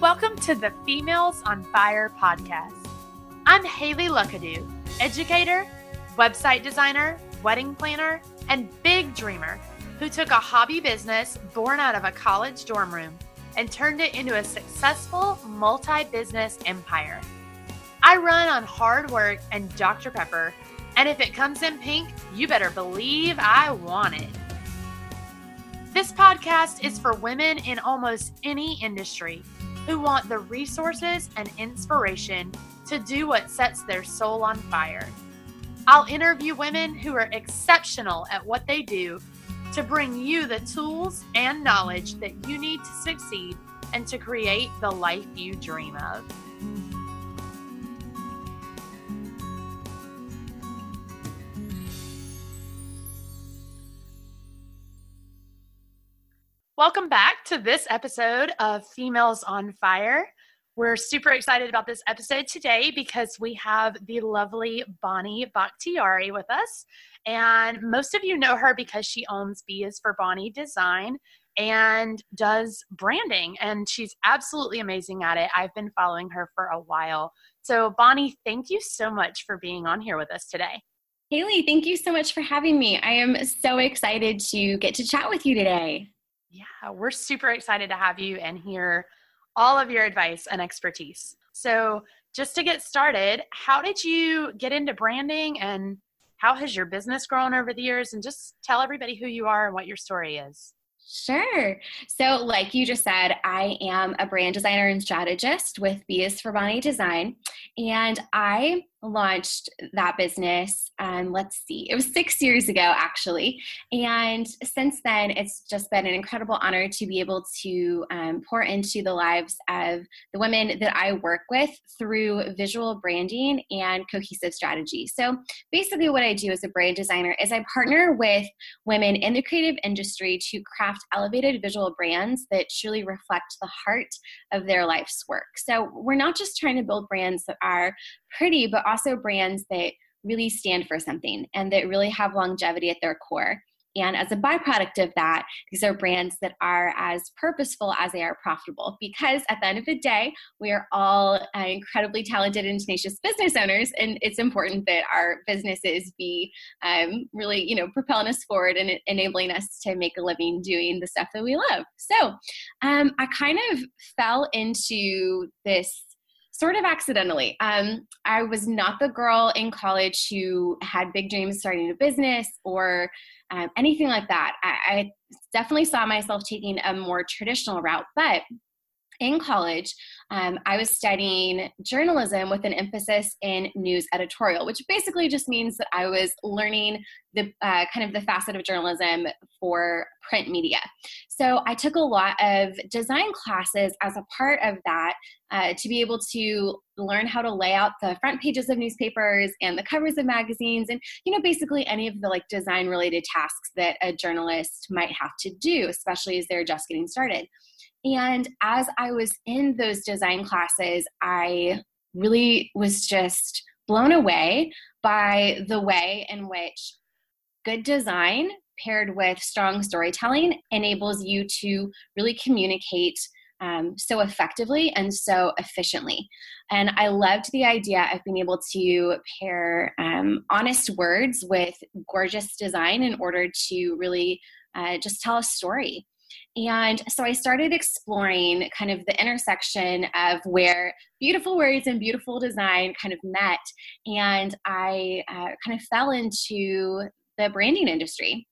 Welcome to the Females on Fire podcast. I'm Haley Luckadoo, educator, website designer, wedding planner, and big dreamer who took a hobby business born out of a college dorm room and turned it into a successful multi business empire. I run on hard work and Dr. Pepper, and if it comes in pink, you better believe I want it. This podcast is for women in almost any industry who want the resources and inspiration to do what sets their soul on fire. I'll interview women who are exceptional at what they do to bring you the tools and knowledge that you need to succeed and to create the life you dream of. Welcome back to this episode of Females on Fire. We're super excited about this episode today because we have the lovely Bonnie Bakhtiari with us. And most of you know her because she owns B is for Bonnie Design and does branding. And she's absolutely amazing at it. I've been following her for a while. So, Bonnie, thank you so much for being on here with us today. Haley, thank you so much for having me. I am so excited to get to chat with you today. Yeah, we're super excited to have you and hear all of your advice and expertise. So, just to get started, how did you get into branding and how has your business grown over the years? And just tell everybody who you are and what your story is. Sure. So, like you just said, I am a brand designer and strategist with B is for Bonnie Design. And I launched that business um, let's see it was six years ago actually. And since then it's just been an incredible honor to be able to um, pour into the lives of the women that i work with through visual branding and cohesive strategy. So basically what i do as a brand designer is i partner with women in the creative industry to craft elevated visual brands that truly reflect the heart of their life's work. So we're not just trying to build brands that are pretty, but also brands that really stand for something and that really have longevity at their core. And as a byproduct of that, these are brands that are as purposeful as they are profitable. Because at the end of the day, we are all uh, incredibly talented and tenacious business owners, and it's important that our businesses be um, really, you know, propelling us forward and enabling us to make a living doing the stuff that we love. So um, I kind of fell into this sort of accidentally. Um, I was not the girl in college who had big dreams starting a business or um, anything like that. I, I definitely saw myself taking a more traditional route, but in college, um, I was studying journalism with an emphasis in news editorial, which basically just means that I was learning the uh, kind of the facet of journalism for print media. So I took a lot of design classes as a part of that uh, to be able to learn how to lay out the front pages of newspapers and the covers of magazines and you know basically any of the like design related tasks that a journalist might have to do especially as they're just getting started and as I was in those design classes, I really was just blown away by the way in which good design paired with strong storytelling enables you to really communicate um, so effectively and so efficiently. And I loved the idea of being able to pair um, honest words with gorgeous design in order to really uh, just tell a story. And so I started exploring kind of the intersection of where beautiful words and beautiful design kind of met. And I uh, kind of fell into the branding industry.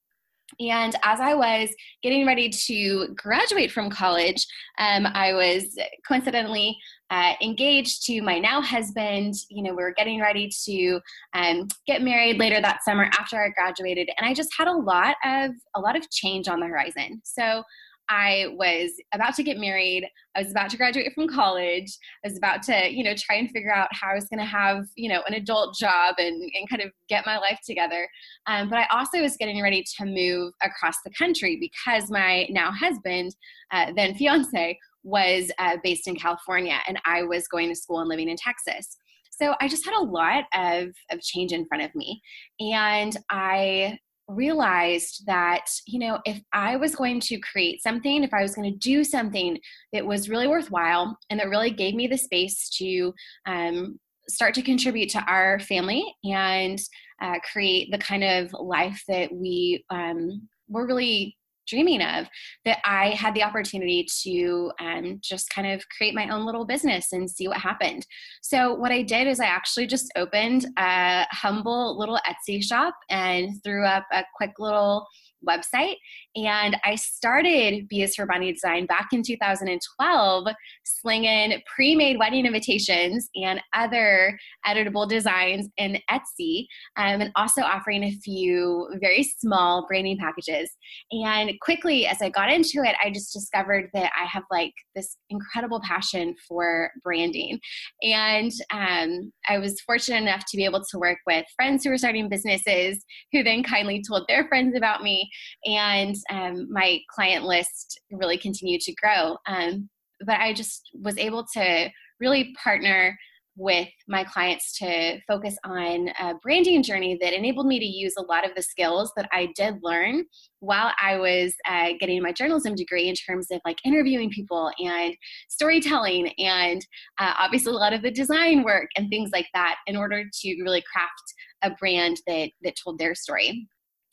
And as I was getting ready to graduate from college, um, I was coincidentally uh, engaged to my now husband. You know, we were getting ready to um, get married later that summer after I graduated, and I just had a lot of a lot of change on the horizon. So I was about to get married. I was about to graduate from college. I was about to, you know, try and figure out how I was going to have, you know, an adult job and, and kind of get my life together. Um, but I also was getting ready to move across the country because my now husband, uh, then fiance, was uh, based in California and I was going to school and living in Texas. So I just had a lot of, of change in front of me. And I realized that you know if i was going to create something if i was going to do something that was really worthwhile and that really gave me the space to um, start to contribute to our family and uh, create the kind of life that we um, were really dreaming of that i had the opportunity to um, just kind of create my own little business and see what happened. So what i did is i actually just opened a humble little etsy shop and threw up a quick little website. And I started B is for Bonnie Design back in 2012, slinging pre made wedding invitations and other editable designs in Etsy, um, and also offering a few very small branding packages. And quickly, as I got into it, I just discovered that I have like this incredible passion for branding. And um, I was fortunate enough to be able to work with friends who were starting businesses who then kindly told their friends about me and um, my client list really continued to grow. Um, but I just was able to really partner with my clients to focus on a branding journey that enabled me to use a lot of the skills that I did learn while I was uh, getting my journalism degree in terms of like interviewing people and storytelling and uh, obviously a lot of the design work and things like that in order to really craft a brand that that told their story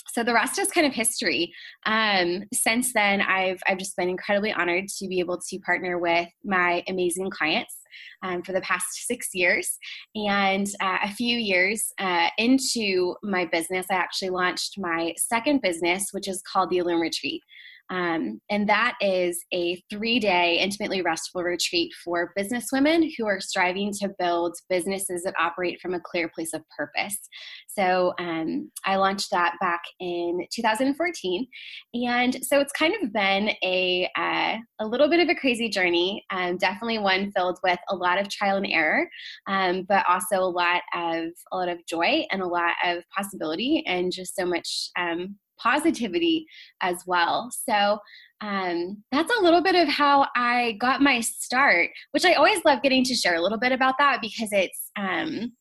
so the rest is kind of history. Um, since then, I've I've just been incredibly honored to be able to partner with my amazing clients um, for the past six years. And uh, a few years uh, into my business, I actually launched my second business, which is called the Illume Retreat. Um, and that is a three day intimately restful retreat for business women who are striving to build businesses that operate from a clear place of purpose. So um, I launched that back in 2014. And so it's kind of been a, uh, a little bit of a crazy journey, um, definitely one filled with a lot of trial and error, um, but also a lot of a lot of joy and a lot of possibility and just so much um, positivity as well. So um, that's a little bit of how I got my start, which I always love getting to share a little bit about that because it's um,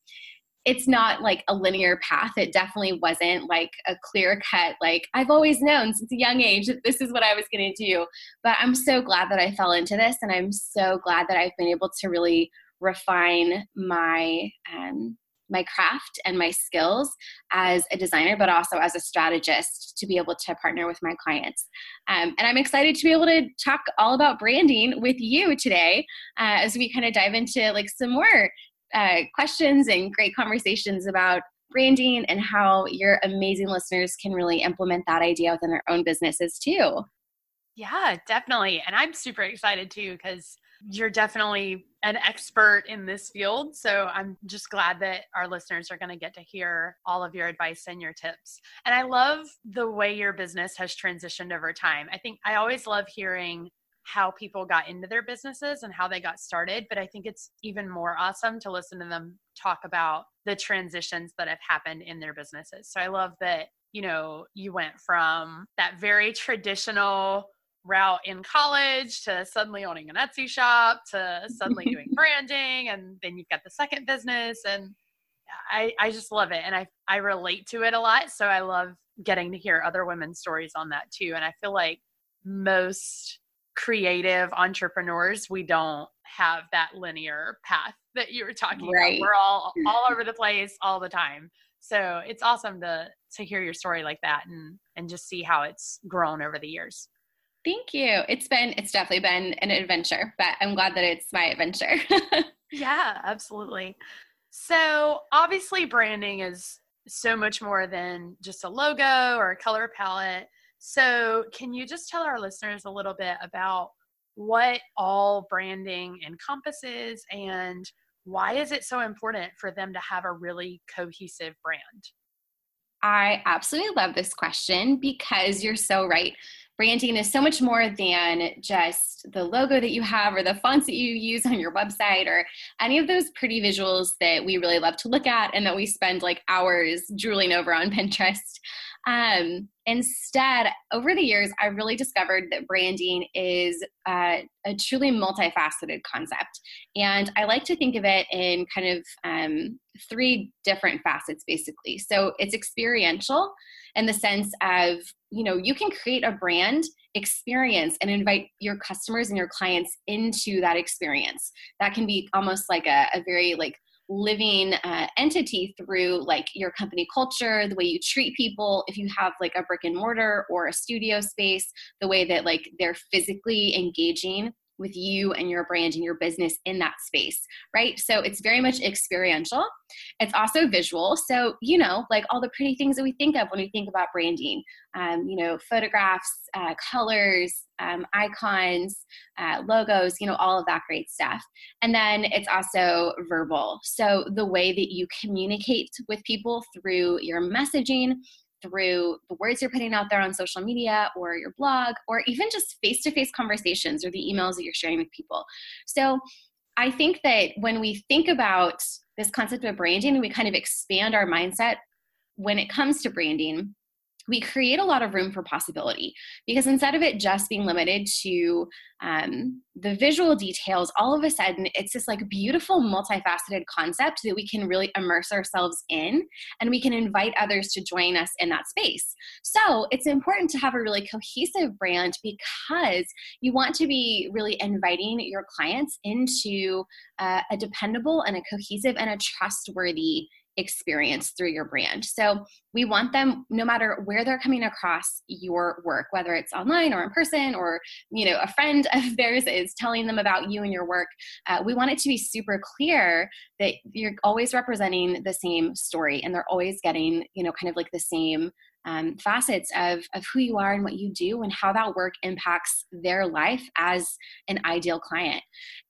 it's not like a linear path. It definitely wasn't like a clear cut, like I've always known since a young age that this is what I was going to do. But I'm so glad that I fell into this, and I'm so glad that I've been able to really refine my um, my craft and my skills as a designer, but also as a strategist to be able to partner with my clients. Um, and I'm excited to be able to talk all about branding with you today uh, as we kind of dive into like some more uh, questions and great conversations about branding and how your amazing listeners can really implement that idea within their own businesses too. Yeah, definitely. And I'm super excited too because you're definitely an expert in this field. So I'm just glad that our listeners are going to get to hear all of your advice and your tips. And I love the way your business has transitioned over time. I think I always love hearing how people got into their businesses and how they got started. But I think it's even more awesome to listen to them talk about the transitions that have happened in their businesses. So I love that, you know, you went from that very traditional route in college to suddenly owning an Etsy shop to suddenly doing branding and then you've got the second business and I, I just love it and I, I relate to it a lot so I love getting to hear other women's stories on that too and I feel like most creative entrepreneurs we don't have that linear path that you were talking right. about we're all all over the place all the time. So it's awesome to to hear your story like that and and just see how it's grown over the years Thank you. It's been, it's definitely been an adventure, but I'm glad that it's my adventure. yeah, absolutely. So, obviously, branding is so much more than just a logo or a color palette. So, can you just tell our listeners a little bit about what all branding encompasses and why is it so important for them to have a really cohesive brand? I absolutely love this question because you're so right branding is so much more than just the logo that you have or the fonts that you use on your website or any of those pretty visuals that we really love to look at and that we spend like hours drooling over on Pinterest. Um, instead, over the years, I really discovered that branding is uh, a truly multifaceted concept. And I like to think of it in kind of um, three different facets, basically. So it's experiential in the sense of, you know, you can create a brand experience and invite your customers and your clients into that experience. That can be almost like a, a very like living uh, entity through like your company culture the way you treat people if you have like a brick and mortar or a studio space the way that like they're physically engaging with you and your brand and your business in that space, right? So it's very much experiential. It's also visual. So, you know, like all the pretty things that we think of when we think about branding, um, you know, photographs, uh, colors, um, icons, uh, logos, you know, all of that great stuff. And then it's also verbal. So the way that you communicate with people through your messaging, through the words you're putting out there on social media or your blog or even just face to face conversations or the emails that you're sharing with people. So I think that when we think about this concept of branding, and we kind of expand our mindset when it comes to branding we create a lot of room for possibility because instead of it just being limited to um, the visual details all of a sudden it's this like beautiful multifaceted concept that we can really immerse ourselves in and we can invite others to join us in that space. So it's important to have a really cohesive brand because you want to be really inviting your clients into uh, a dependable and a cohesive and a trustworthy experience through your brand. So we want them no matter where they're coming across your work, whether it's online or in person or you know a friend of theirs is telling them about you and your work. Uh, we want it to be super clear that you're always representing the same story and they're always getting you know kind of like the same um, facets of, of who you are and what you do and how that work impacts their life as an ideal client.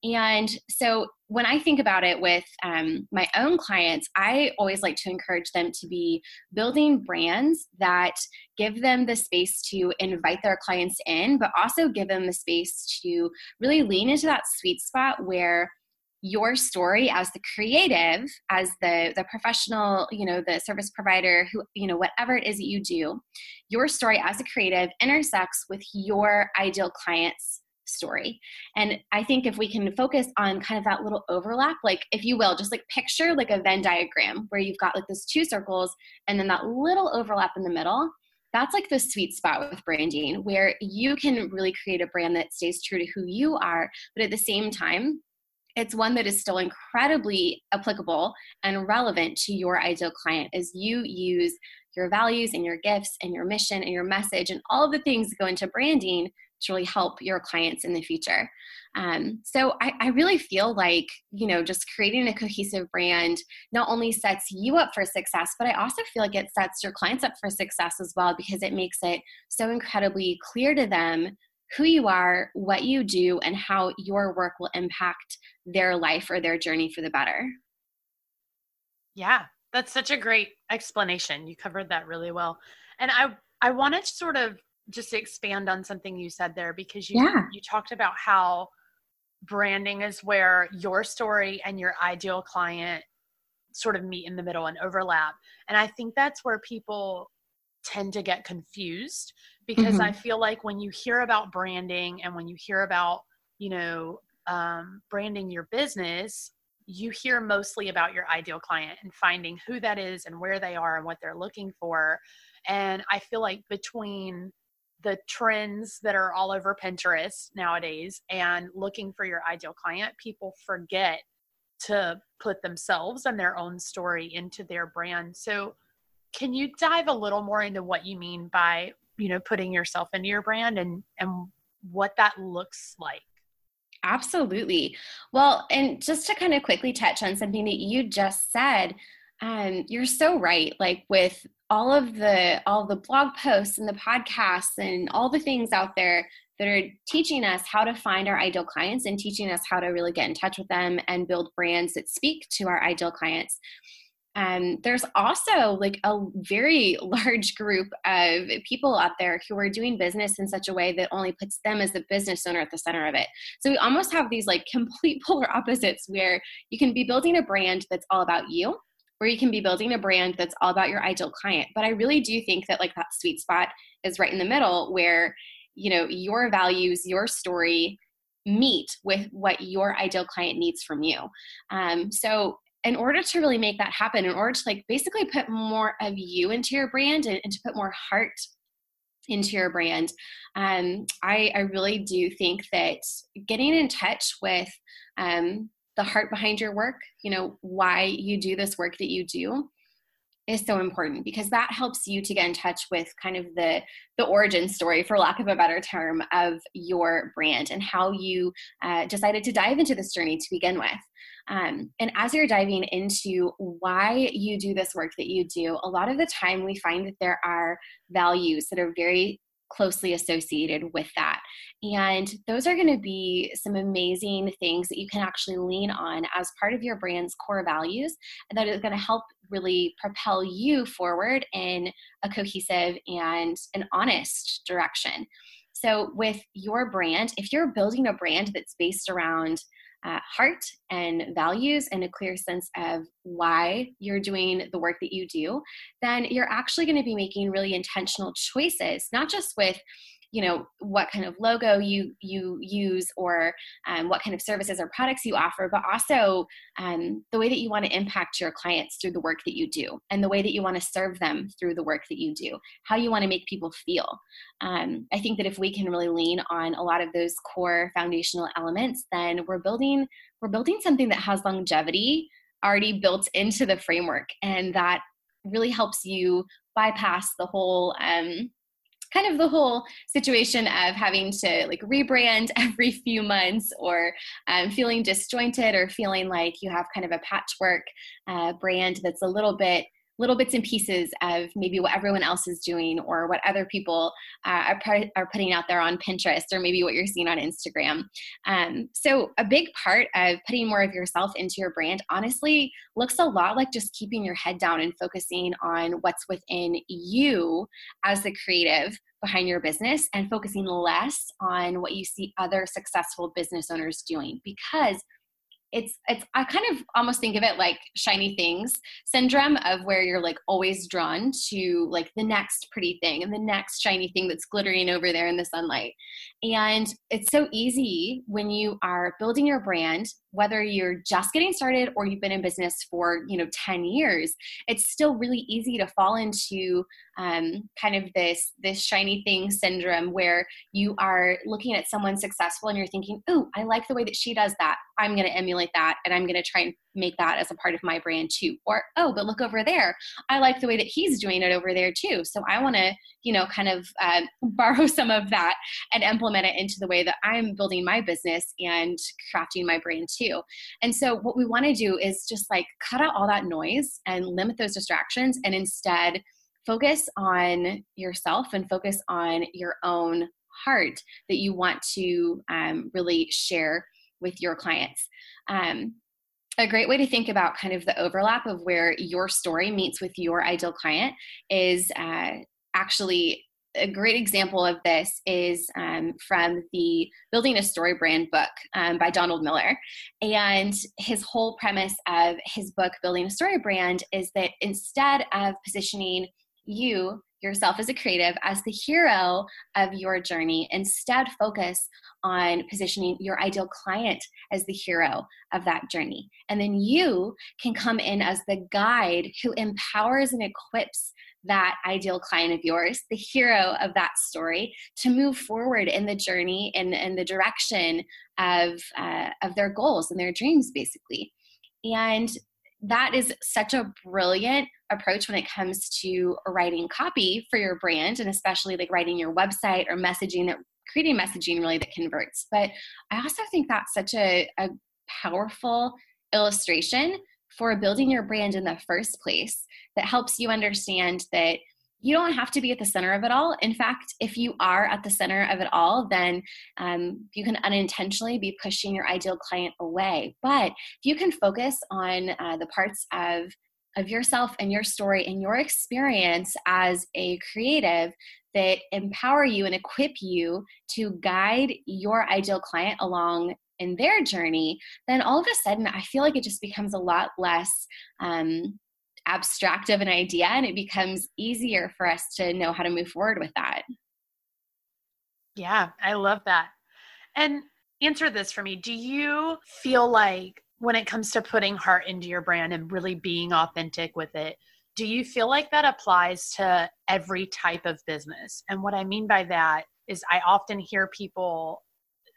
And so when I think about it with um, my own clients, I always like to encourage them to be building brands that give them the space to invite their clients in, but also give them the space to really lean into that sweet spot where your story as the creative as the the professional you know the service provider who you know whatever it is that you do your story as a creative intersects with your ideal client's story. And i think if we can focus on kind of that little overlap like if you will just like picture like a venn diagram where you've got like those two circles and then that little overlap in the middle that's like the sweet spot with branding where you can really create a brand that stays true to who you are but at the same time it's one that is still incredibly applicable and relevant to your ideal client as you use your values and your gifts and your mission and your message and all of the things that go into branding to really help your clients in the future. Um, so I, I, really feel like, you know, just creating a cohesive brand not only sets you up for success, but I also feel like it sets your clients up for success as well because it makes it so incredibly clear to them who you are, what you do, and how your work will impact their life or their journey for the better. Yeah, that's such a great explanation. You covered that really well. And I I wanted to sort of just expand on something you said there because you yeah. you talked about how branding is where your story and your ideal client sort of meet in the middle and overlap. And I think that's where people tend to get confused because mm-hmm. I feel like when you hear about branding and when you hear about, you know, um, branding your business, you hear mostly about your ideal client and finding who that is and where they are and what they're looking for. And I feel like between the trends that are all over Pinterest nowadays and looking for your ideal client, people forget to put themselves and their own story into their brand. So, can you dive a little more into what you mean by you know putting yourself into your brand and and what that looks like. Absolutely. Well and just to kind of quickly touch on something that you just said um, you're so right like with all of the all the blog posts and the podcasts and all the things out there that are teaching us how to find our ideal clients and teaching us how to really get in touch with them and build brands that speak to our ideal clients um, there's also like a very large group of people out there who are doing business in such a way that only puts them as the business owner at the center of it. So we almost have these like complete polar opposites where you can be building a brand that's all about you, where you can be building a brand that's all about your ideal client. But I really do think that like that sweet spot is right in the middle where, you know, your values, your story meet with what your ideal client needs from you. Um, so in order to really make that happen, in order to like basically put more of you into your brand and, and to put more heart into your brand, um, I, I really do think that getting in touch with um, the heart behind your work, you know, why you do this work that you do, is so important because that helps you to get in touch with kind of the the origin story for lack of a better term of your brand and how you uh, decided to dive into this journey to begin with. Um, and as you're diving into why you do this work that you do a lot of the time we find that there are values that are very closely associated with that. And those are going to be some amazing things that you can actually lean on as part of your brand's core values and that is going to help really propel you forward in a cohesive and an honest direction. So, with your brand, if you're building a brand that's based around uh, heart and values and a clear sense of why you're doing the work that you do, then you're actually going to be making really intentional choices, not just with you know what kind of logo you you use or um, what kind of services or products you offer but also um, the way that you want to impact your clients through the work that you do and the way that you want to serve them through the work that you do how you want to make people feel. Um, i think that if we can really lean on a lot of those core foundational elements then we're building we're building something that has longevity already built into the framework and that really helps you bypass the whole um, kind of the whole situation of having to like rebrand every few months or um, feeling disjointed or feeling like you have kind of a patchwork uh, brand that's a little bit little bits and pieces of maybe what everyone else is doing or what other people uh, are, are putting out there on Pinterest or maybe what you're seeing on Instagram. Um, so, a big part of putting more of yourself into your brand honestly looks a lot like just keeping your head down and focusing on what's within you as the creative behind your business and focusing less on what you see other successful business owners doing because it's it's i kind of almost think of it like shiny things syndrome of where you're like always drawn to like the next pretty thing and the next shiny thing that's glittering over there in the sunlight. And it's so easy when you are building your brand whether you're just getting started or you've been in business for you know 10 years it's still really easy to fall into um, kind of this this shiny thing syndrome where you are looking at someone successful and you're thinking oh i like the way that she does that. I'm going to emulate that and i'm going to try and make that as a part of my brand too. Or oh but look over there. I like the way that he's doing it over there too. So i want to you know kind of uh, borrow some of that and implement it into the way that i'm building my business and crafting my brand too and so what we want to do is just like cut out all that noise and limit those distractions and instead focus on yourself and focus on your own heart that you want to um, really share with your clients. Um, a great way to think about kind of the overlap of where your story meets with your ideal client is uh, actually a great example of this is um, from the Building a Story Brand book um, by Donald Miller. And his whole premise of his book, Building a Story Brand, is that instead of positioning you yourself as a creative as the hero of your journey. Instead, focus on positioning your ideal client as the hero of that journey. And then you can come in as the guide who empowers and equips that ideal client of yours, the hero of that story, to move forward in the journey and in, in the direction of, uh, of their goals and their dreams, basically. And that is such a brilliant approach when it comes to writing copy for your brand and especially like writing your website or messaging that creating messaging really that converts but i also think that's such a, a powerful illustration for building your brand in the first place that helps you understand that you don't have to be at the center of it all. In fact, if you are at the center of it all, then um, you can unintentionally be pushing your ideal client away. But if you can focus on uh, the parts of of yourself and your story and your experience as a creative that empower you and equip you to guide your ideal client along in their journey, then all of a sudden I feel like it just becomes a lot less um, abstract of an idea and it becomes easier for us to know how to move forward with that. Yeah, I love that. And answer this for me. Do you feel like when it comes to putting heart into your brand and really being authentic with it, do you feel like that applies to every type of business? And what I mean by that is I often hear people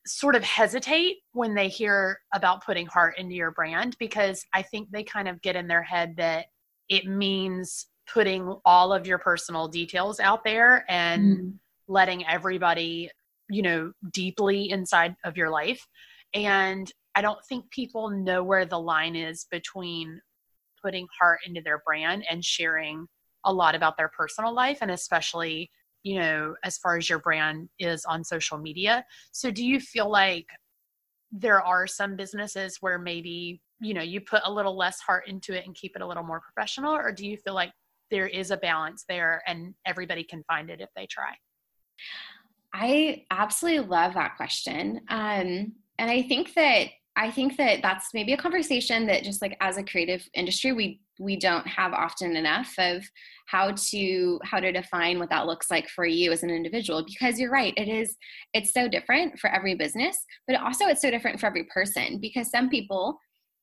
sort of hesitate when they hear about putting heart into your brand because I think they kind of get in their head that it means putting all of your personal details out there and mm. letting everybody, you know, deeply inside of your life. And I don't think people know where the line is between putting heart into their brand and sharing a lot about their personal life and especially you know as far as your brand is on social media. So do you feel like there are some businesses where maybe you know you put a little less heart into it and keep it a little more professional or do you feel like there is a balance there and everybody can find it if they try? I absolutely love that question. Um, and i think that I think that that's maybe a conversation that just like as a creative industry we we don't have often enough of how to how to define what that looks like for you as an individual because you're right it is it's so different for every business but also it's so different for every person because some people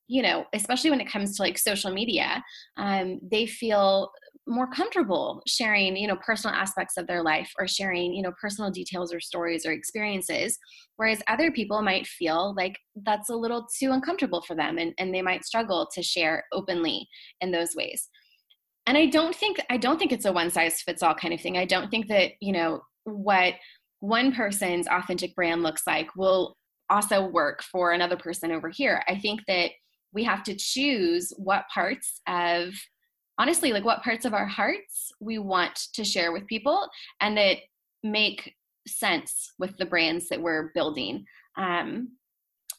you know especially when it comes to like social media um, they feel more comfortable sharing you know personal aspects of their life or sharing you know personal details or stories or experiences whereas other people might feel like that's a little too uncomfortable for them and, and they might struggle to share openly in those ways. And i don't think i don't think it's a one size fits all kind of thing. I don't think that you know what one person's authentic brand looks like will also work for another person over here. I think that we have to choose what parts of honestly like what parts of our hearts we want to share with people and that make sense with the brands that we're building. Um,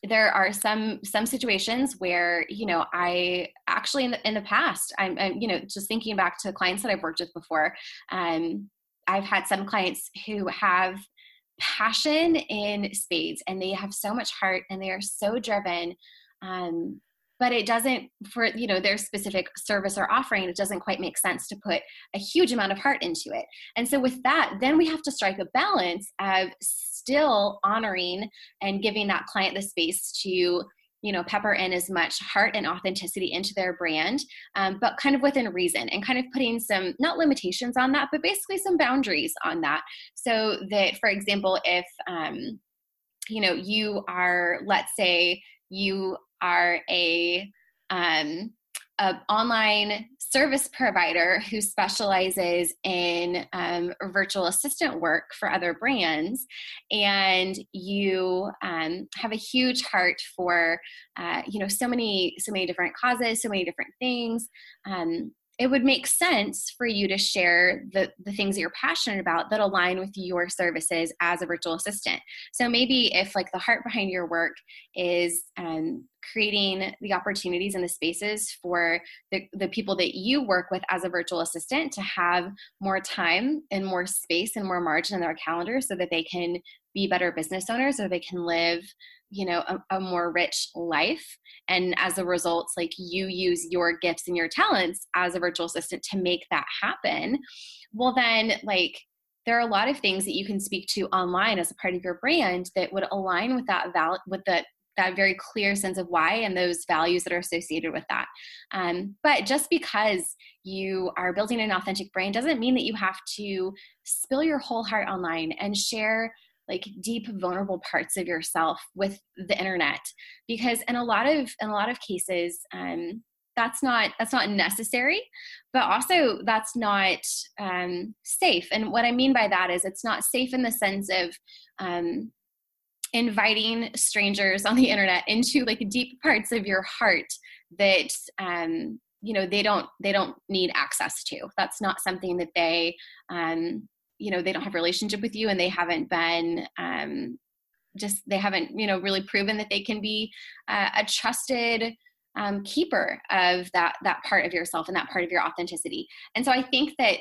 there are some some situations where you know i actually in the, in the past I'm, I'm, you know just thinking back to clients that i've worked with before um, i've had some clients who have passion in spades and they have so much heart and they are so driven um, but it doesn't for you know their specific service or offering it doesn't quite make sense to put a huge amount of heart into it. And so with that then we have to strike a balance of still honoring and giving that client the space to you know pepper in as much heart and authenticity into their brand um, but kind of within reason and kind of putting some not limitations on that but basically some boundaries on that. So that for example if um, you know you are let's say you are a um, an online service provider who specializes in um, virtual assistant work for other brands, and you um, have a huge heart for uh, you know so many so many different causes, so many different things. Um, it would make sense for you to share the, the things that you're passionate about that align with your services as a virtual assistant. So maybe if like the heart behind your work is um, creating the opportunities and the spaces for the, the people that you work with as a virtual assistant to have more time and more space and more margin in their calendar so that they can be better business owners or they can live you know a, a, more rich life. And as a result like you use your gifts and your talents as a virtual assistant to make that happen. Well then like there are a lot of things that you can speak to online as a part of your brand that would align with that val with the that very clear sense of why and those values that are associated with that. Um, but just because you are building an authentic brand doesn't mean that you have to spill your whole heart online and share like deep vulnerable parts of yourself with the internet because in a lot of in a lot of cases um, that's not that's not necessary but also that's not um, safe and what i mean by that is it's not safe in the sense of um, inviting strangers on the internet into like deep parts of your heart that um, you know they don't they don't need access to. That's not something that they um, you know they don't have relationship with you and they haven't been um, just they haven't you know really proven that they can be uh, a trusted um, keeper of that that part of yourself and that part of your authenticity. And so i think that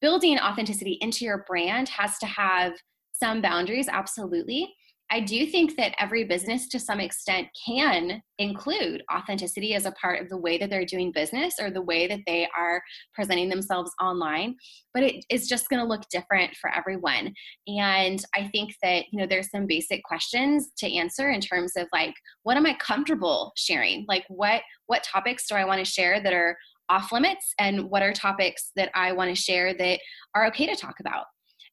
building authenticity into your brand has to have some boundaries absolutely I do think that every business to some extent can include authenticity as a part of the way that they're doing business or the way that they are presenting themselves online, but it is just going to look different for everyone. And I think that, you know, there's some basic questions to answer in terms of like what am I comfortable sharing? Like what what topics do I want to share that are off limits and what are topics that I want to share that are okay to talk about?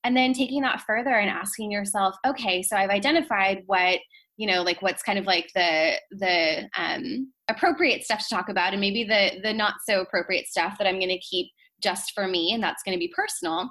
And then taking that further and asking yourself okay so i've identified what you know like what's kind of like the the um, appropriate stuff to talk about and maybe the the not so appropriate stuff that i'm going to keep just for me and that's going to be personal.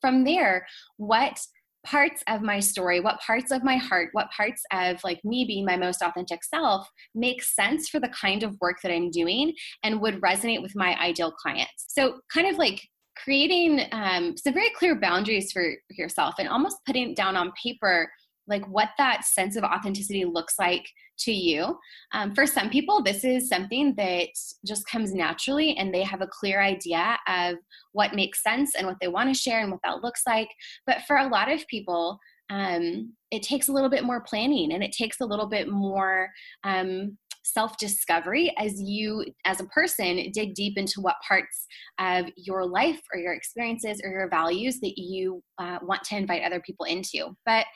From there what parts of my story what parts of my heart what parts of like me being my most authentic self make sense for the kind of work that i'm doing and would resonate with my ideal clients. So kind of like creating um, some very clear boundaries for yourself and almost putting down on paper like what that sense of authenticity looks like to you. Um, for some people, this is something that just comes naturally and they have a clear idea of what makes sense and what they want to share and what that looks like. But for a lot of people, um, it takes a little bit more planning and it takes a little bit more um, self discovery as you, as a person, dig deep into what parts of your life or your experiences or your values that you uh, want to invite other people into. But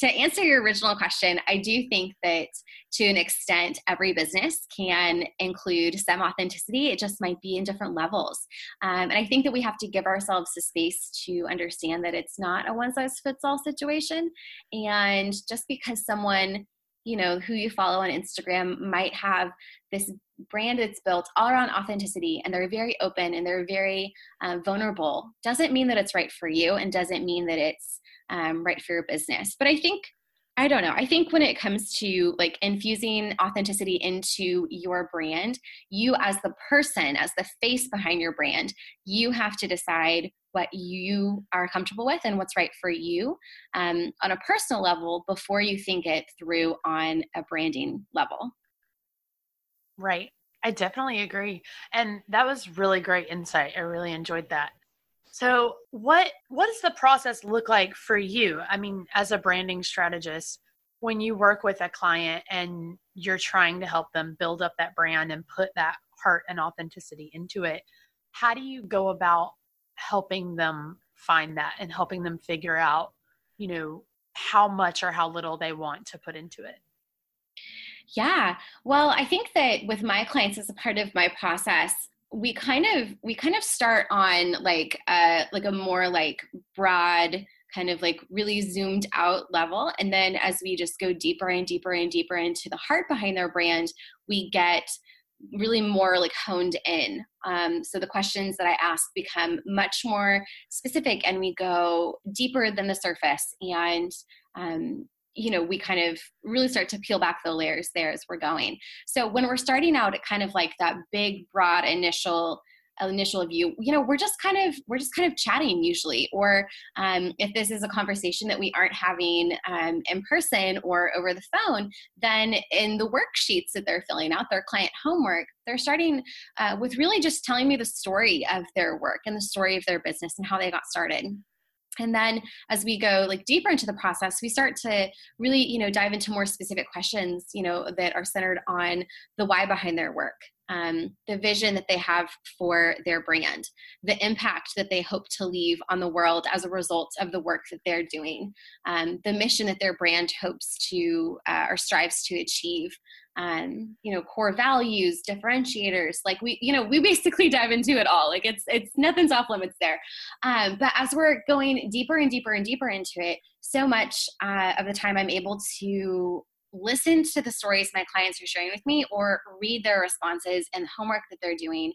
to answer your original question, I do think that to an extent, every business can include some authenticity. It just might be in different levels. Um, and I think that we have to give ourselves the space to understand that it's not a one size fits all situation. And just because someone you know who you follow on instagram might have this brand that's built all around authenticity and they're very open and they're very uh, vulnerable. Doesn't mean that it's right for you and doesn't mean that it's um, right for your business. But i think I don't know. I think when it comes to like infusing authenticity into your brand, you as the person, as the face behind your brand, you have to decide what you are comfortable with and what's right for you um, on a personal level before you think it through on a branding level. Right. I definitely agree. And that was really great insight. I really enjoyed that. So, what what does the process look like for you? I mean, as a branding strategist, when you work with a client and you're trying to help them build up that brand and put that heart and authenticity into it, how do you go about helping them find that and helping them figure out, you know, how much or how little they want to put into it? Yeah. Well, I think that with my clients as a part of my process, we kind of we kind of start on like a like a more like broad kind of like really zoomed out level and then as we just go deeper and deeper and deeper into the heart behind their brand we get really more like honed in. Um, so the questions that I ask become much more specific and we go deeper than the surface. And, um, you know, we kind of really start to peel back the layers there as we're going. So when we're starting out at kind of like that big, broad initial initial view you know we're just kind of we're just kind of chatting usually or um, if this is a conversation that we aren't having um, in person or over the phone then in the worksheets that they're filling out their client homework they're starting uh, with really just telling me the story of their work and the story of their business and how they got started and then as we go like deeper into the process we start to really you know dive into more specific questions you know that are centered on the why behind their work um, the vision that they have for their brand, the impact that they hope to leave on the world as a result of the work that they're doing, um, the mission that their brand hopes to uh, or strives to achieve. Um, you know, core values, differentiators. Like we, you know, we basically dive into it all. Like it's it's nothing's off limits there. Um, but as we're going deeper and deeper and deeper into it, so much uh, of the time I'm able to listen to the stories my clients are sharing with me or read their responses and homework that they're doing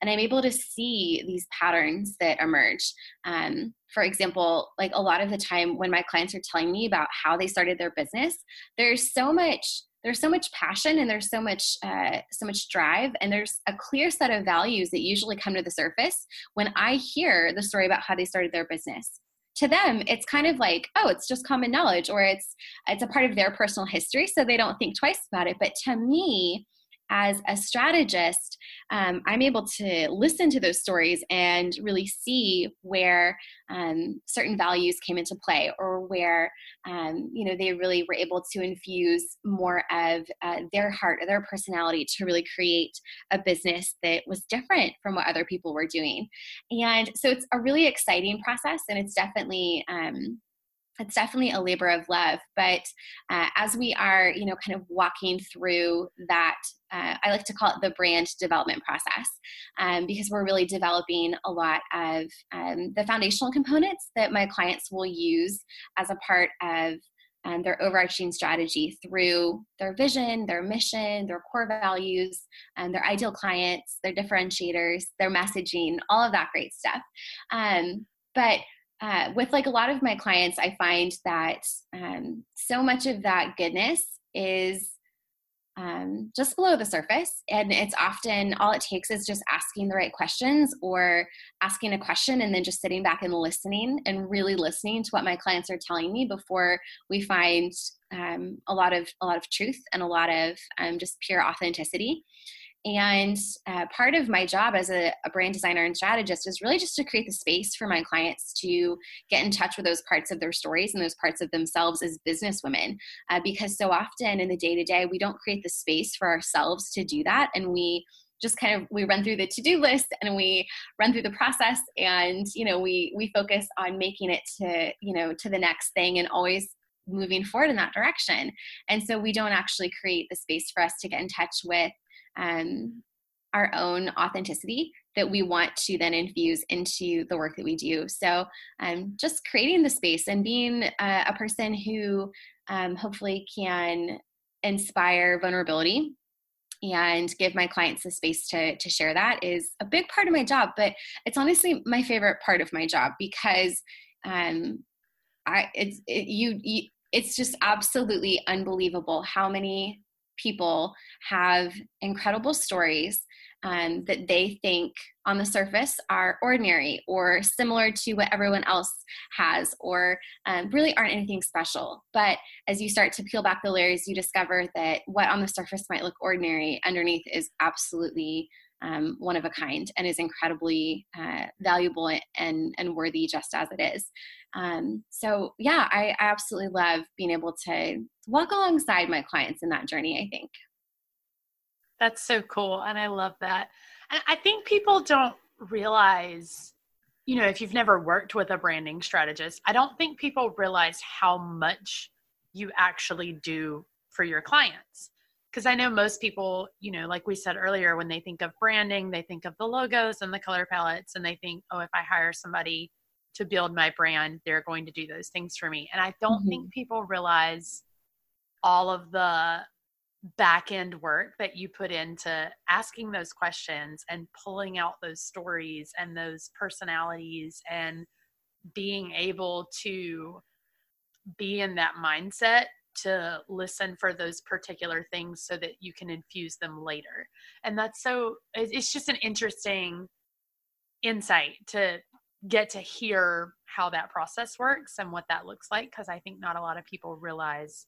and i'm able to see these patterns that emerge um, for example like a lot of the time when my clients are telling me about how they started their business there's so much there's so much passion and there's so much uh, so much drive and there's a clear set of values that usually come to the surface when i hear the story about how they started their business. To them it's kind of like oh it's just common knowledge or it's it's a part of their personal history so they don't think twice about it. But to me as a strategist, um, I'm able to listen to those stories and really see where um, certain values came into play or where um, you know they really were able to infuse more of uh, their heart or their personality to really create a business that was different from what other people were doing. And so it's a really exciting process and it's definitely um, it's definitely a labor of love but uh, as we are you know kind of walking through that uh, i like to call it the brand development process um, because we're really developing a lot of um, the foundational components that my clients will use as a part of um, their overarching strategy through their vision, their mission, their core values, and their ideal clients, their differentiators, their messaging, all of that great stuff. Um, but uh, with like a lot of my clients, I find that um, so much of that goodness is um, just below the surface. And it's often all it takes is just asking the right questions or asking a question and then just sitting back and listening and really listening to what my clients are telling me before we find um, a lot of a lot of truth and a lot of um, just pure authenticity. And uh, part of my job as a, a, brand designer and strategist is really just to create the space for my clients to get in touch with those parts of their stories and those parts of themselves as businesswomen. Uh, because so often in the day to day, we don't create the space for ourselves to do that. And we just kind of we run through the to-do list and we run through the process and you know we we focus on making it to you know to the next thing and always moving forward in that direction and so we don't actually create the space for us to get in touch with um, our own authenticity that we want to then infuse into the work that we do. So, um, just creating the space and being a, a person who um, hopefully can inspire vulnerability and give my clients the space to, to share that is a big part of my job. But it's honestly my favorite part of my job because um, I it's it, you, you it's just absolutely unbelievable how many people have incredible stories um, that they think on the surface are ordinary or similar to what everyone else has or um, really aren't anything special. But as you start to peel back the layers, you discover that what on the surface might look ordinary underneath is absolutely um, one of a kind and is incredibly uh, valuable and, and worthy just as it is. Um, so, yeah, I, I absolutely love being able to walk alongside my clients in that journey, I think. That's so cool. And I love that. And I think people don't realize, you know, if you've never worked with a branding strategist, I don't think people realize how much you actually do for your clients because I know most people, you know, like we said earlier, when they think of branding, they think of the logos and the color palettes, and they think, oh, if I hire somebody to build my brand, they're going to do those things for me. And I don't mm-hmm. think people realize all of the back end work that you put into asking those questions and pulling out those stories and those personalities and being able to be in that mindset to listen for those particular things so that you can infuse them later. And that's so, it's just an interesting insight to get to hear how that process works and what that looks like because I think not a lot of people realize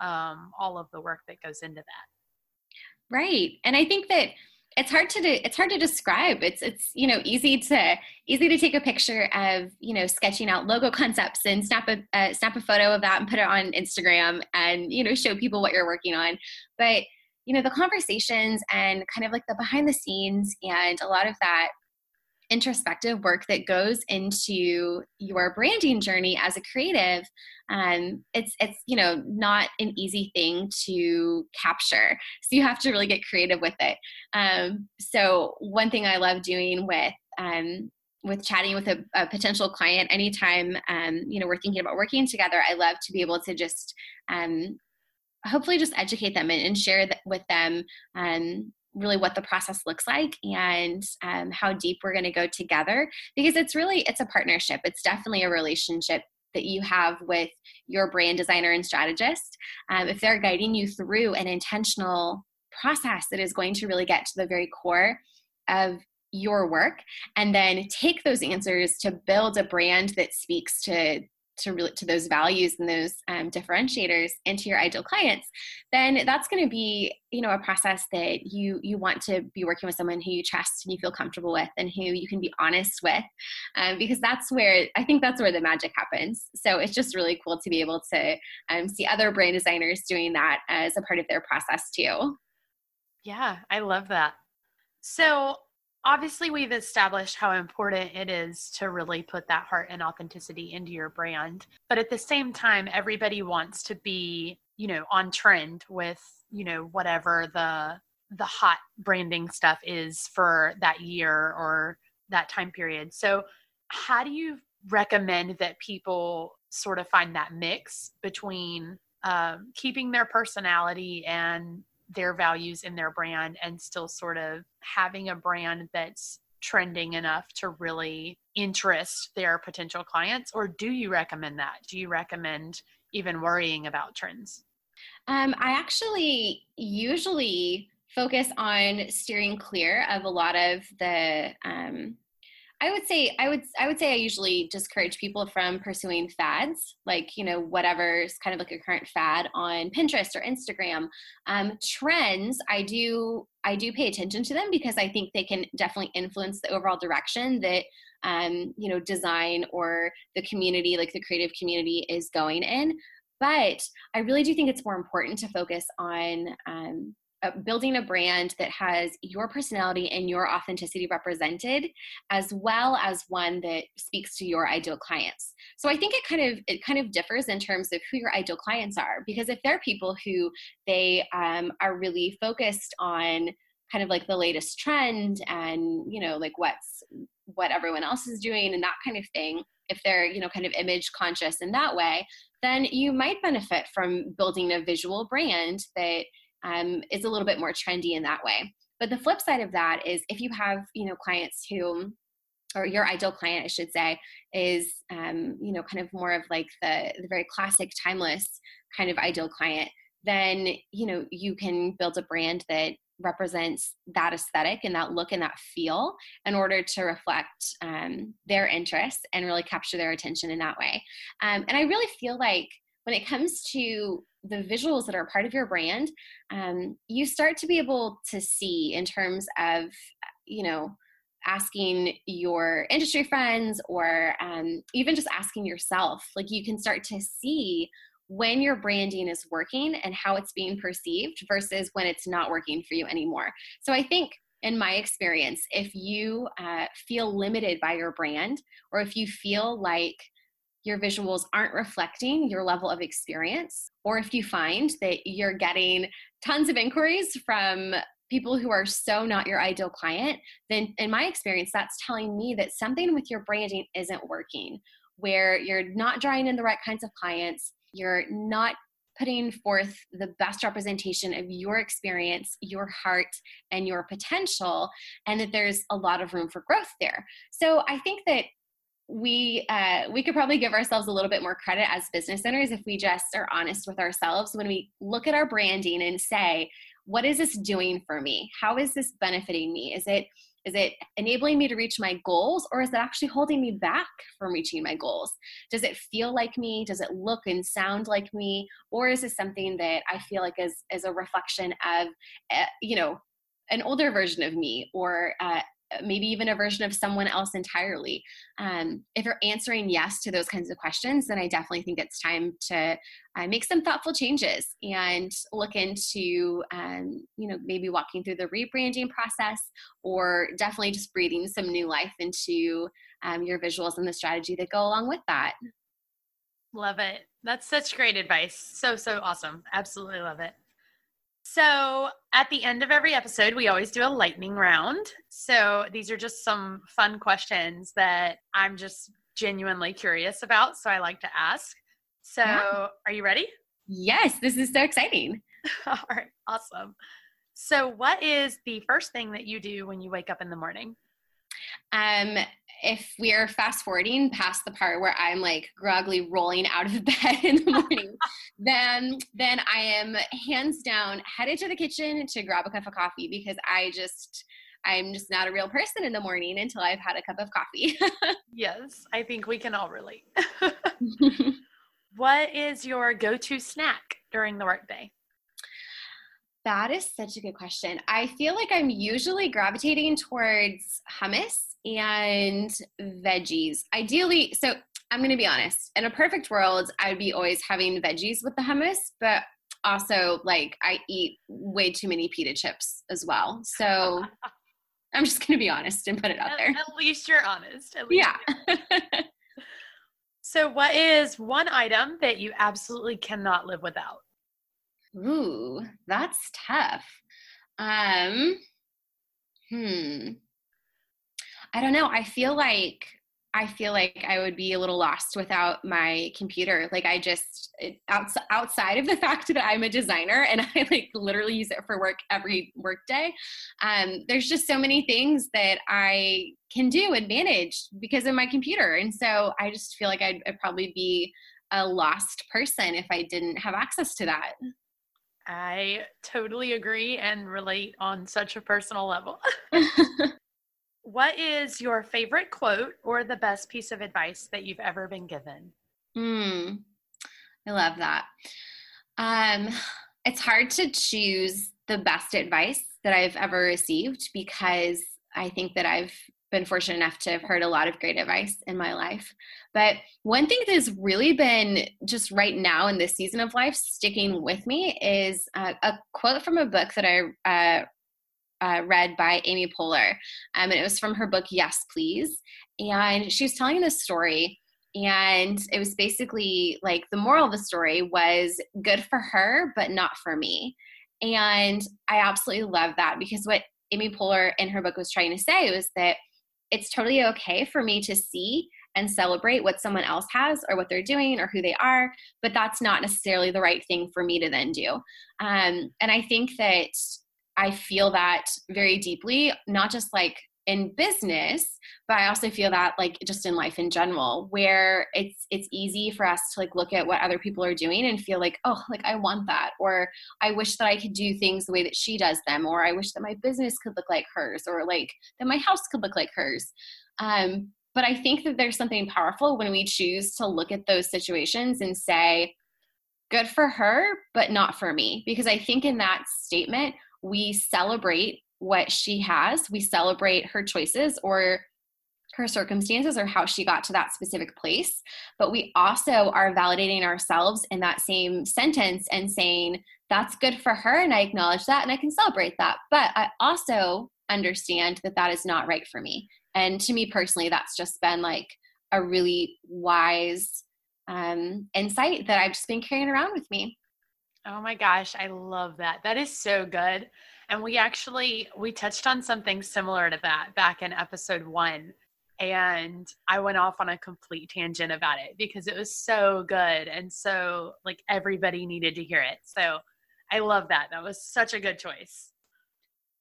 um, all of the work that goes into that. Right. And I think that it's hard to it's hard to describe. It's it's you know easy to easy to take a picture of you know sketching out logo concepts and snap a uh, snap a photo of that and put it on instagram and you know show people what you're working on. But you know the conversations and kind of like the behind the scenes and a lot of that introspective work that goes into your branding journey as a creative um, it's it's you know not an easy thing to capture. So you have to really get creative with it. Um, so one thing i love doing with um, with chatting with a, a potential client anytime um, you know we're thinking about working together i love to be able to just um, hopefully just educate them and, and share th- with them um, really what the process looks like and um, how deep we're going to go together because it's really it's a partnership. It's definitely a relationship that you have with your brand designer and strategist. Um, if they're guiding you through an intentional process that is going to really get to the very core of your work and then take those answers to build a brand that speaks to to really to those values and those um, differentiators into your ideal clients then that's going to be you know a process that you you want to be working with someone who you trust and you feel comfortable with and who you can be honest with um, because that's where i think that's where the magic happens. So it's just really cool to be able to um, see other brand designers doing that as a part of their process too. Yeah i love that. So obviously we've established how important it is to really put that heart and authenticity into your brand but at the same time everybody wants to be you know on trend with you know whatever the the hot branding stuff is for that year or that time period. So how do you recommend that people sort of find that mix between um, keeping their personality and their values in their brand and still sort of having a brand that's trending enough to really interest their potential clients? Or do you recommend that? Do you recommend even worrying about trends? Um, i actually usually focus on steering clear of a lot of the um, I would say I would I would say I usually discourage people from pursuing fads, like you know whatever's kind of like a current fad on Pinterest or Instagram. Um, trends, I do I do pay attention to them because I think they can definitely influence the overall direction that um, you know design or the community, like the creative community, is going in. But I really do think it's more important to focus on um, uh, building a brand that has your personality and your authenticity represented as well as one that speaks to your ideal clients. So i think it kind of it kind of differs in terms of who your ideal clients are because if they're people who they um, are really focused on kind of like the latest trend and you know like what's what everyone else is doing and that kind of thing if they're you know kind of image conscious in that way then you might benefit from building a visual brand that um, is a little bit more trendy in that way. But the flip side of that is if you have, you know, clients who, or your ideal client, I should say, is, um, you know, kind of more of like the, the very classic, timeless kind of ideal client, then, you know, you can build a brand that represents that aesthetic and that look and that feel in order to reflect um, their interests and really capture their attention in that way. Um, and I really feel like when it comes to the visuals that are part of your brand, um, you start to be able to see in terms of, you know, asking your industry friends or um, even just asking yourself. Like you can start to see when your branding is working and how it's being perceived versus when it's not working for you anymore. So I think in my experience, if you uh, feel limited by your brand or if you feel like your visuals aren't reflecting your level of experience, or if you find that you're getting tons of inquiries from people who are so not your ideal client, then in my experience, that's telling me that something with your branding isn't working, where you're not drawing in the right kinds of clients, you're not putting forth the best representation of your experience, your heart, and your potential, and that there's a lot of room for growth there. So I think that we uh, we could probably give ourselves a little bit more credit as business owners if we just are honest with ourselves when we look at our branding and say what is this doing for me? How is this benefiting me? Is it is it enabling me to reach my goals or is it actually holding me back from reaching my goals? Does it feel like me? Does it look and sound like me? Or is this something that i feel like is is a reflection of uh, you know an older version of me or uh, maybe even a version of someone else entirely. Um, if you're answering yes to those kinds of questions, then I definitely think it's time to uh, make some thoughtful changes and look into, um, you know, maybe walking through the rebranding process or definitely just breathing some new life into um, your visuals and the strategy that go along with that. Love it. That's such great advice. So, so awesome. Absolutely love it. So, at the end of every episode, we always do a lightning round. So, these are just some fun questions that I'm just genuinely curious about. So, I like to ask. So, yeah. are you ready? Yes, this is so exciting. All right, awesome. So, what is the first thing that you do when you wake up in the morning? Um, if we're fast forwarding past the part where I'm like groggily rolling out of bed in the morning, then then I am hands down headed to the kitchen to grab a cup of coffee because I just I'm just not a real person in the morning until I've had a cup of coffee. yes, I think we can all relate. what is your go to snack during the workday? That is such a good question. I feel like I'm usually gravitating towards hummus and veggies. Ideally, so I'm going to be honest. In a perfect world, I'd be always having veggies with the hummus, but also like I eat way too many pita chips as well. So I'm just going to be honest and put it out there. At least you're honest. Least yeah. so, what is one item that you absolutely cannot live without? Ooh, that's tough. Um, hmm. I don't know. I feel like I feel like I would be a little lost without my computer. Like I just outside of the fact that I'm a designer and I like literally use it for work every workday. Um, there's just so many things that I can do and manage because of my computer, and so I just feel like I'd, I'd probably be a lost person if I didn't have access to that. I totally agree and relate on such a personal level. what is your favorite quote or the best piece of advice that you've ever been given? Hmm. I love that. Um, it's hard to choose the best advice that I've ever received because I think that I've been fortunate enough to have heard a lot of great advice in my life. But one thing that has really been just right now in this season of life sticking with me is uh, a quote from a book that I uh, uh, read by Amy Poehler. Um, and it was from her book, Yes, Please. And she was telling this story. And it was basically like the moral of the story was good for her, but not for me. And I absolutely love that because what Amy Poehler in her book was trying to say was that it's totally okay for me to see and celebrate what someone else has or what they're doing or who they are, but that's not necessarily the right thing for me to then do. Um, and I think that I feel that very deeply, not just like in business but i also feel that like just in life in general where it's it's easy for us to like look at what other people are doing and feel like oh like i want that or i wish that i could do things the way that she does them or i wish that my business could look like hers or like that my house could look like hers. Um, but i think that there's something powerful when we choose to look at those situations and say good for her but not for me because i think in that statement we celebrate what she has. We celebrate her choices or her circumstances or how she got to that specific place. But we also are validating ourselves in that same sentence and saying, that's good for her. And I acknowledge that and I can celebrate that. But I also understand that that is not right for me. And to me personally, that's just been like a really wise um, insight that I've just been carrying around with me. Oh my gosh, I love that. That is so good. And we actually we touched on something similar to that back in episode 1 and I went off on a complete tangent about it because it was so good and so like everybody needed to hear it. So I love that. That was such a good choice.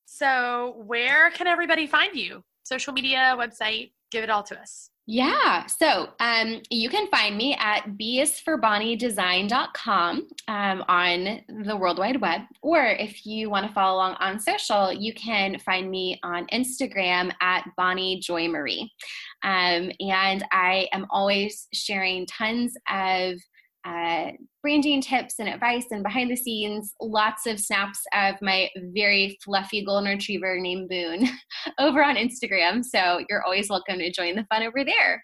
So, where can everybody find you? Social media, website, give it all to us. Yeah. So um, you can find me at bisforbonniedesign.com um, on the World Wide Web. Or if you want to follow along on social, you can find me on Instagram at Bonnie Joy Marie. Um, and I am always sharing tons of uh, branding tips and advice and behind the scenes, lots of snaps of my very fluffy golden retriever named Boone over on Instagram. So you're always welcome to join the fun over there.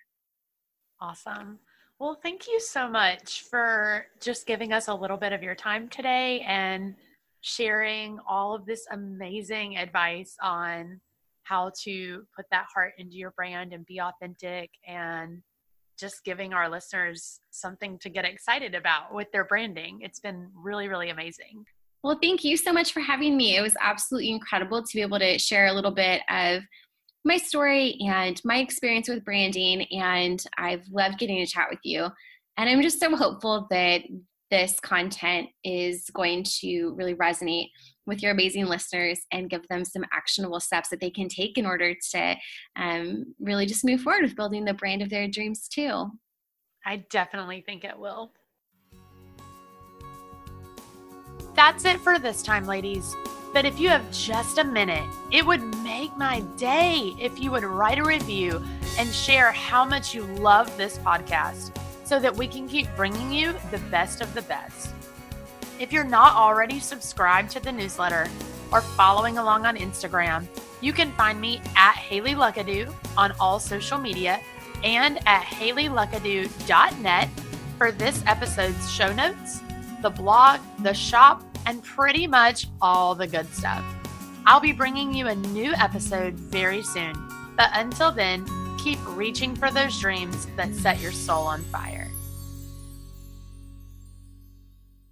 Awesome. Well, thank you so much for just giving us a little bit of your time today and sharing all of this amazing advice on how to put that heart into your brand and be authentic and just giving our listeners something to get excited about with their branding. It's been really, really amazing. Well, thank you so much for having me. It was absolutely incredible to be able to share a little bit of my story and my experience with branding. And I've loved getting to chat with you. And I'm just so hopeful that this content is going to really resonate with your amazing listeners and give them some actionable steps that they can take in order to um, really just move forward with building the brand of their dreams too. I definitely think it will. That's it for this time, ladies. But if you have just a minute, it would make my day if you would write a review and share how much you love this podcast so that we can keep bringing you the best of the best. If you're not already subscribed to the newsletter or following along on Instagram, you can find me at Haley Luckadoo on all social media and at haleyluckadoo.net for this episode's show notes, the blog, the shop, and pretty much all the good stuff. I'll be bringing you a new episode very soon, but until then, keep reaching for those dreams that set your soul on fire.